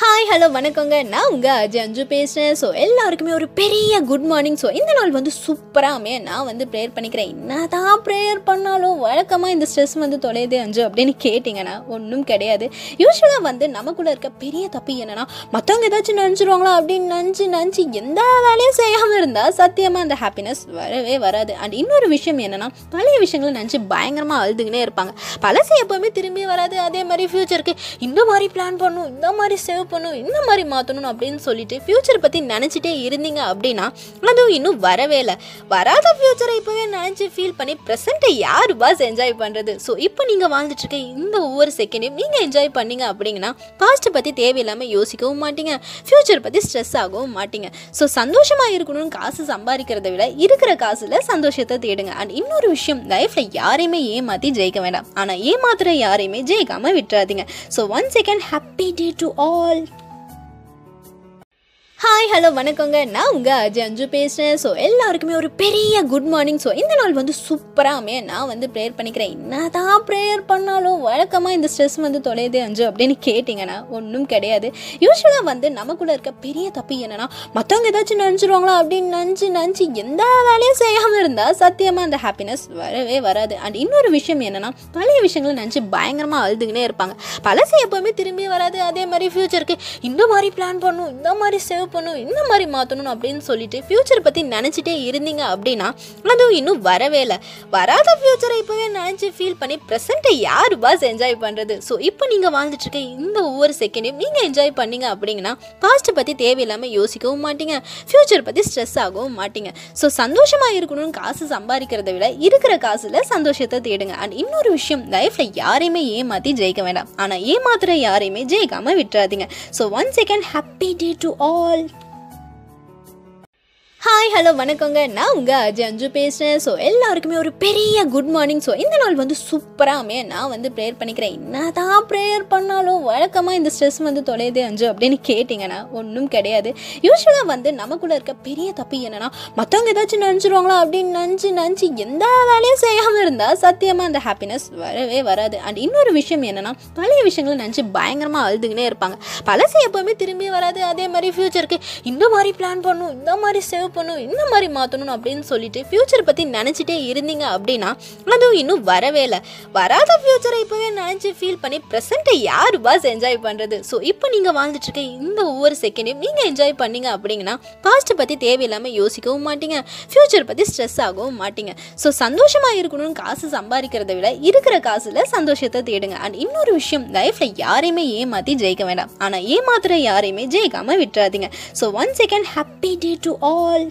Hi hello வணக்கங்க. நான் உங்கள் அஜய் அஞ்சு பேசுகிறேன் ஸோ எல்லாருக்குமே ஒரு பெரிய குட் மார்னிங் ஸோ இந்த நாள் வந்து சூப்பராகவே நான் வந்து ப்ரேயர் பண்ணிக்கிறேன். என்னதான் ப்ரேயர் பண்ணாலும் வழக்கமாக இந்த ஸ்ட்ரெஸ் வந்து தொலையுதே அஞ்சு அப்படின்னு கேட்டிங்கன்னா ஒன்றும் கிடையாது. யூஸ்வலாக வந்து நமக்குள்ளே இருக்க பெரிய தப்பு என்னென்னா மற்றவங்க ஏதாச்சும் நினச்சிருவாங்களா அப்படின்னு நினச்சி நினச்சி எந்த வேலையும் செய்யாமல் இருந்தால் சத்தியமாக அந்த ஹாப்பினஸ் வரவே வராது. அண்ட் இன்னொரு விஷயம் என்னென்னா பழைய விஷயங்களை நினச்சி பயங்கரமாக அழுதுகினே இருப்பாங்க. பழசு எப்போவுமே திரும்பி வராது. அதே மாதிரி ஃப்யூச்சருக்கு இந்த மாதிரி பிளான் பண்ணும் இந்த மாதிரி சேவ் பண்ணும் இந்த மாதிரி மாற்றணும் அப்படின்னு சொல்லிட்டு ஃப்யூச்சர் பற்றி நினச்சிட்டே இருந்தீங்க அப்படின்னா அதுவும் இன்னும் வரவே இல்லை. வராத ஃப்யூச்சரை இப்போவே நினச்சி ஃபீல் பண்ணி ப்ரெசென்ட்டை யார் பாஸ் என்ஜாய் பண்ணுறது ஸோ இப்போ நீங்கள் வாழ்ந்துட்டு இருக்க இந்த ஒவ்வொரு செகண்டையும் நீங்கள் என்ஜாய் பண்ணீங்க அப்படிங்கன்னா பாஸ்ட்டை பற்றி தேவையில்லாமல் யோசிக்கவும் மாட்டீங்க. ஃப்யூச்சர் பற்றி ஸ்ட்ரெஸ் ஆகவும் மாட்டீங்க. ஸோ சந்தோஷமாக இருக்கணும்னு காசு சம்பாதிக்கிறத விட இருக்கிற காசில் சந்தோஷத்தை தேடுங்க. அண்ட் இன்னொரு விஷயம் லைஃப்பில் யாரையுமே ஏமாற்றி ஜெயிக்க வேண்டாம். ஆனால் ஏமாத்துற யாரையுமே ஜெயிக்காமல் விட்டுறாதீங்க. So one second happy day to all Lol. Hi hello வணக்கங்க. நான் உங்கள் அஜய் அஞ்சு பேசுகிறேன் ஸோ எல்லாருக்குமே ஒரு பெரிய குட் மார்னிங் ஸோ இந்த நாள் வந்து சூப்பராக அமைய நான் வந்து ப்ரேயர் பண்ணிக்கிறேன். என்னதான் ப்ரேயர் பண்ணாலும் வழக்கமாக இந்த ஸ்ட்ரெஸ் வந்து தொலையுதே அஞ்சு அப்படின்னு கேட்டிங்கன்னா ஒன்றும் கிடையாது. யூஸ்வலாக வந்து நமக்குள்ளே இருக்க பெரிய தப்பு என்னென்னா மற்றவங்க ஏதாச்சும் நினச்சிருவாங்களா அப்படின்னு நினச்சி நினச்சி எந்த வேலையும் செய்யாமல் இருந்தால் சத்தியமாக அந்த ஹாப்பினஸ் வரவே வராது. அண்ட் இன்னொரு விஷயம் என்னென்னா பழைய விஷயங்களை நினச்சி பயங்கரமாக அழுதுகினே இருப்பாங்க. பழசு எப்போவுமே திரும்பி வராது. அதே மாதிரி ஃப்யூச்சருக்கு இந்த மாதிரி பிளான் பண்ணும் இந்த மாதிரி சேவ் பண்ணும் இந்த மாதிரி மாற்றணும் அப்படின்னு சொல்லிட்டு ஃப்யூச்சர் பற்றி நினச்சிட்டே இருந்தீங்க அப்படின்னா அதுவும் இன்னும் வரவே இல்லை. வராத ஃப்யூச்சரை இப்போவே நினச்சி ஃபீல் பண்ணி ப்ரெசென்ட்டை யார் பாஸ் என்ஜாய் பண்ணுறது ஸோ இப்போ நீங்கள் வாழ்ந்துட்டு இருக்க இந்த ஒவ்வொரு செகண்டையும் நீங்கள் என்ஜாய் பண்ணீங்க அப்படிங்கன்னா பாஸ்ட்டை பற்றி தேவையில்லாமல் யோசிக்கவும் மாட்டீங்க. ஃப்யூச்சர் பற்றி ஸ்ட்ரெஸ் ஆகவும் மாட்டீங்க. ஸோ சந்தோஷமாக இருக்கணும்னு காசு சம்பாதிக்கிறத விட இருக்கிற காசில் சந்தோஷத்தை தேடுங்க. அண்ட் இன்னொரு விஷயம் லைஃப்பில் யாரையுமே ஏமாற்றி ஜெயிக்க வேண்டாம். ஆனால் ஏமாத்துற யாரையுமே ஜெயிக்காமல் விட்டுறாதீங்க. So one second happy day to all hi hello வணக்கங்க. நான் உங்கள் அஜய் அஞ்சு பேசுகிறேன் ஸோ எல்லாருக்குமே ஒரு பெரிய குட் மார்னிங் ஸோ இந்த நாள் வந்து சூப்பராகமே நான் வந்து ப்ரேயர் பண்ணிக்கிறேன். என்னதான் ப்ரேயர் பண்ணாலும் வழக்கமாக இந்த ஸ்ட்ரெஸ் வந்து தொலையுது அஞ்சு அப்படின்னு கேட்டிங்கன்னா ஒன்றும் கிடையாது. யூஸ்வலாக வந்து நமக்குள்ளே இருக்க பெரிய தப்பு என்னென்னா மற்றவங்க ஏதாச்சும் நினச்சிருவாங்களா அப்படின்னு நினச்சி நினச்சி எந்த வேலையும் செய்யாமல் இருந்தால் சத்தியமாக அந்த ஹாப்பினஸ் வரவே வராது. அண்ட் இன்னொரு விஷயம் என்னென்னா பழைய விஷயங்களை நினச்சி பயங்கரமாக அழுதுகினே இருப்பாங்க. பழசு எப்போவுமே திரும்பி வராது. அதே மாதிரி ஃப்யூச்சருக்கு இந்த மாதிரி பிளான் பண்ணும் இந்த மாதிரி சேவ் பண்ணும் இந்த மாதிரி மாற்றணும் அப்படின்னு சொல்லிட்டு ஃப்யூச்சர் பற்றி நினச்சிட்டே இருந்தீங்க அப்படின்னா அதுவும் இன்னும் வரவே இல்லை. வராத ஃப்யூச்சரை இப்போவே நினச்சி ஃபீல் பண்ணி ப்ரெசண்ட்டை யார் பாஸ் என்ஜாய் பண்ணுறது ஸோ இப்போ நீங்கள் வாழ்ந்துட்டு இருக்க இந்த ஒவ்வொரு செகண்டையும் நீங்கள் என்ஜாய் பண்ணீங்க அப்படிங்கன்னா பாஸ்ட்டை பற்றி தேவையில்லாமல் யோசிக்கவும் மாட்டீங்க. ஃப்யூச்சர் பற்றி ஸ்ட்ரெஸ் ஆகவும் மாட்டீங்க. ஸோ சந்தோஷமாக இருக்கணும்னு காசு சம்பாதிக்கிறத விட இருக்கிற காசில் சந்தோஷத்தை தேடுங்க. அண்ட் இன்னொரு விஷயம் லைஃப்பில் யாரையுமே ஏமாற்றி ஜெயிக்க வேண்டாம். ஆனால் ஏமாத்துற யாரையுமே ஜெயிக்காமல் விட்டுறாதீங்க. So one second happy day to all